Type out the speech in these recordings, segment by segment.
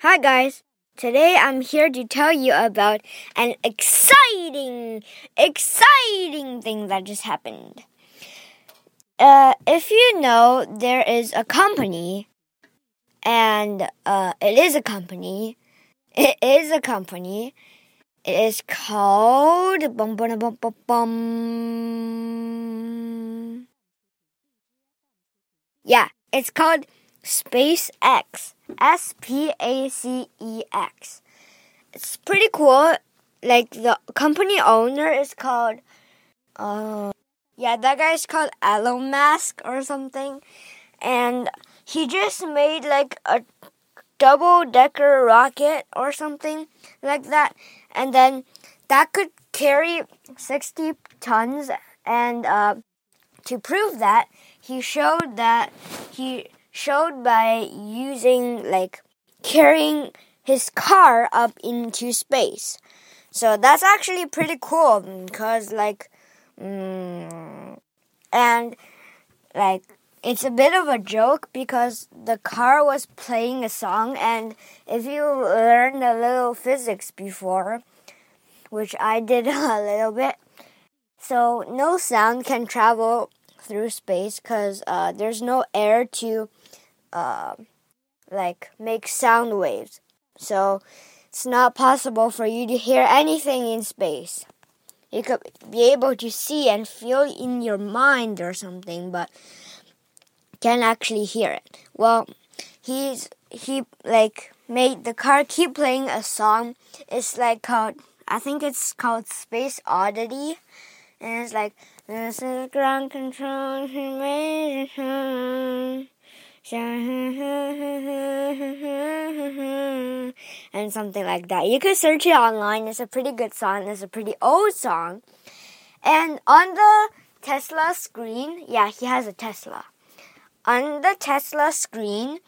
Hi, guys. Today I'm here to tell you about an exciting, exciting thing that just happened. Uh, if you know, there is a company, and uh, it is a company. It is a company. It is called bum bum bum bum bum. Yeah, it's called SpaceX. S P A C E X. It's pretty cool. Like the company owner is called uh yeah, that guy's called Elon Musk or something. And he just made like a double decker rocket or something like that. And then that could carry 60 tons. And uh, to prove that, he showed that he showed by using like carrying his car up into space. So that's actually pretty cool because like mm, and like it's a bit of a joke because the car was playing a song and if you learned a little physics before which I did a little bit so no sound can travel through space because uh, there's no air to uh, like make sound waves. So it's not possible for you to hear anything in space. You could be able to see and feel in your mind or something, but can't actually hear it. Well, he's he like made the car keep playing a song. It's like called I think it's called Space Oddity, and it's like this is ground control information and something like that. You could search it online. It's a pretty good song. It's a pretty old song. And on the Tesla screen, yeah, he has a Tesla. On the Tesla screen,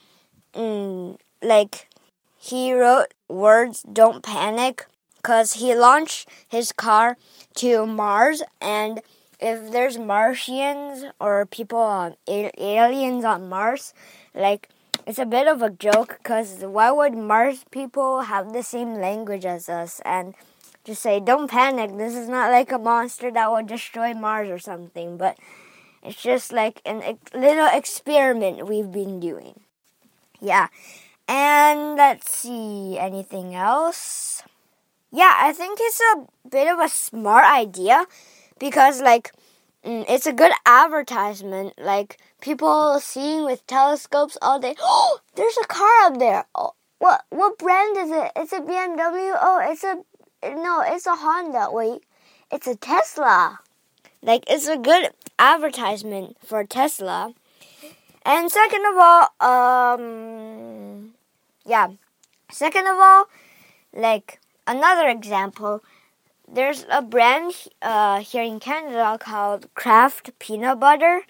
mm, like he wrote words "Don't panic" because he launched his car to Mars and if there's Martians or people on aliens on Mars, like it's a bit of a joke because why would Mars people have the same language as us and just say, don't panic, this is not like a monster that will destroy Mars or something, but it's just like a little experiment we've been doing. Yeah. And let's see, anything else? Yeah, I think it's a bit of a smart idea because like mm, it's a good advertisement. Like people seeing with telescopes all day. Oh, there's a car up there. Oh, what what brand is it? It's a BMW. Oh, it's a no, it's a Honda. Wait, it's a Tesla. Like it's a good advertisement for Tesla. And second of all, um, yeah. Second of all, like another example there's a brand uh, here in Canada called Kraft Peanut Butter.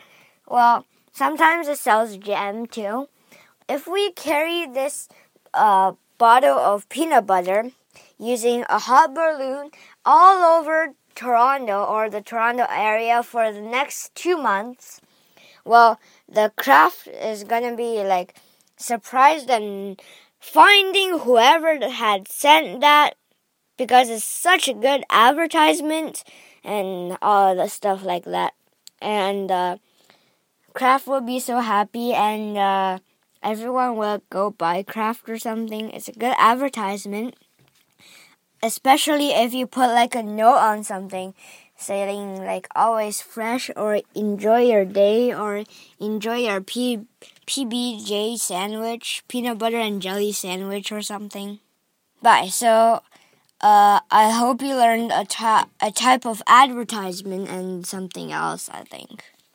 Well, sometimes it sells jam too. If we carry this uh, bottle of peanut butter using a hot balloon all over Toronto or the Toronto area for the next two months, well, the Kraft is gonna be like surprised and finding whoever had sent that because it's such a good advertisement and all the stuff like that. And uh, Kraft will be so happy, and uh, everyone will go buy Kraft or something. It's a good advertisement, especially if you put like a note on something saying like always fresh or enjoy your day or enjoy your P- PBJ sandwich, peanut butter and jelly sandwich or something. Bye. So uh, I hope you learned a, a type of advertisement and something else, I think.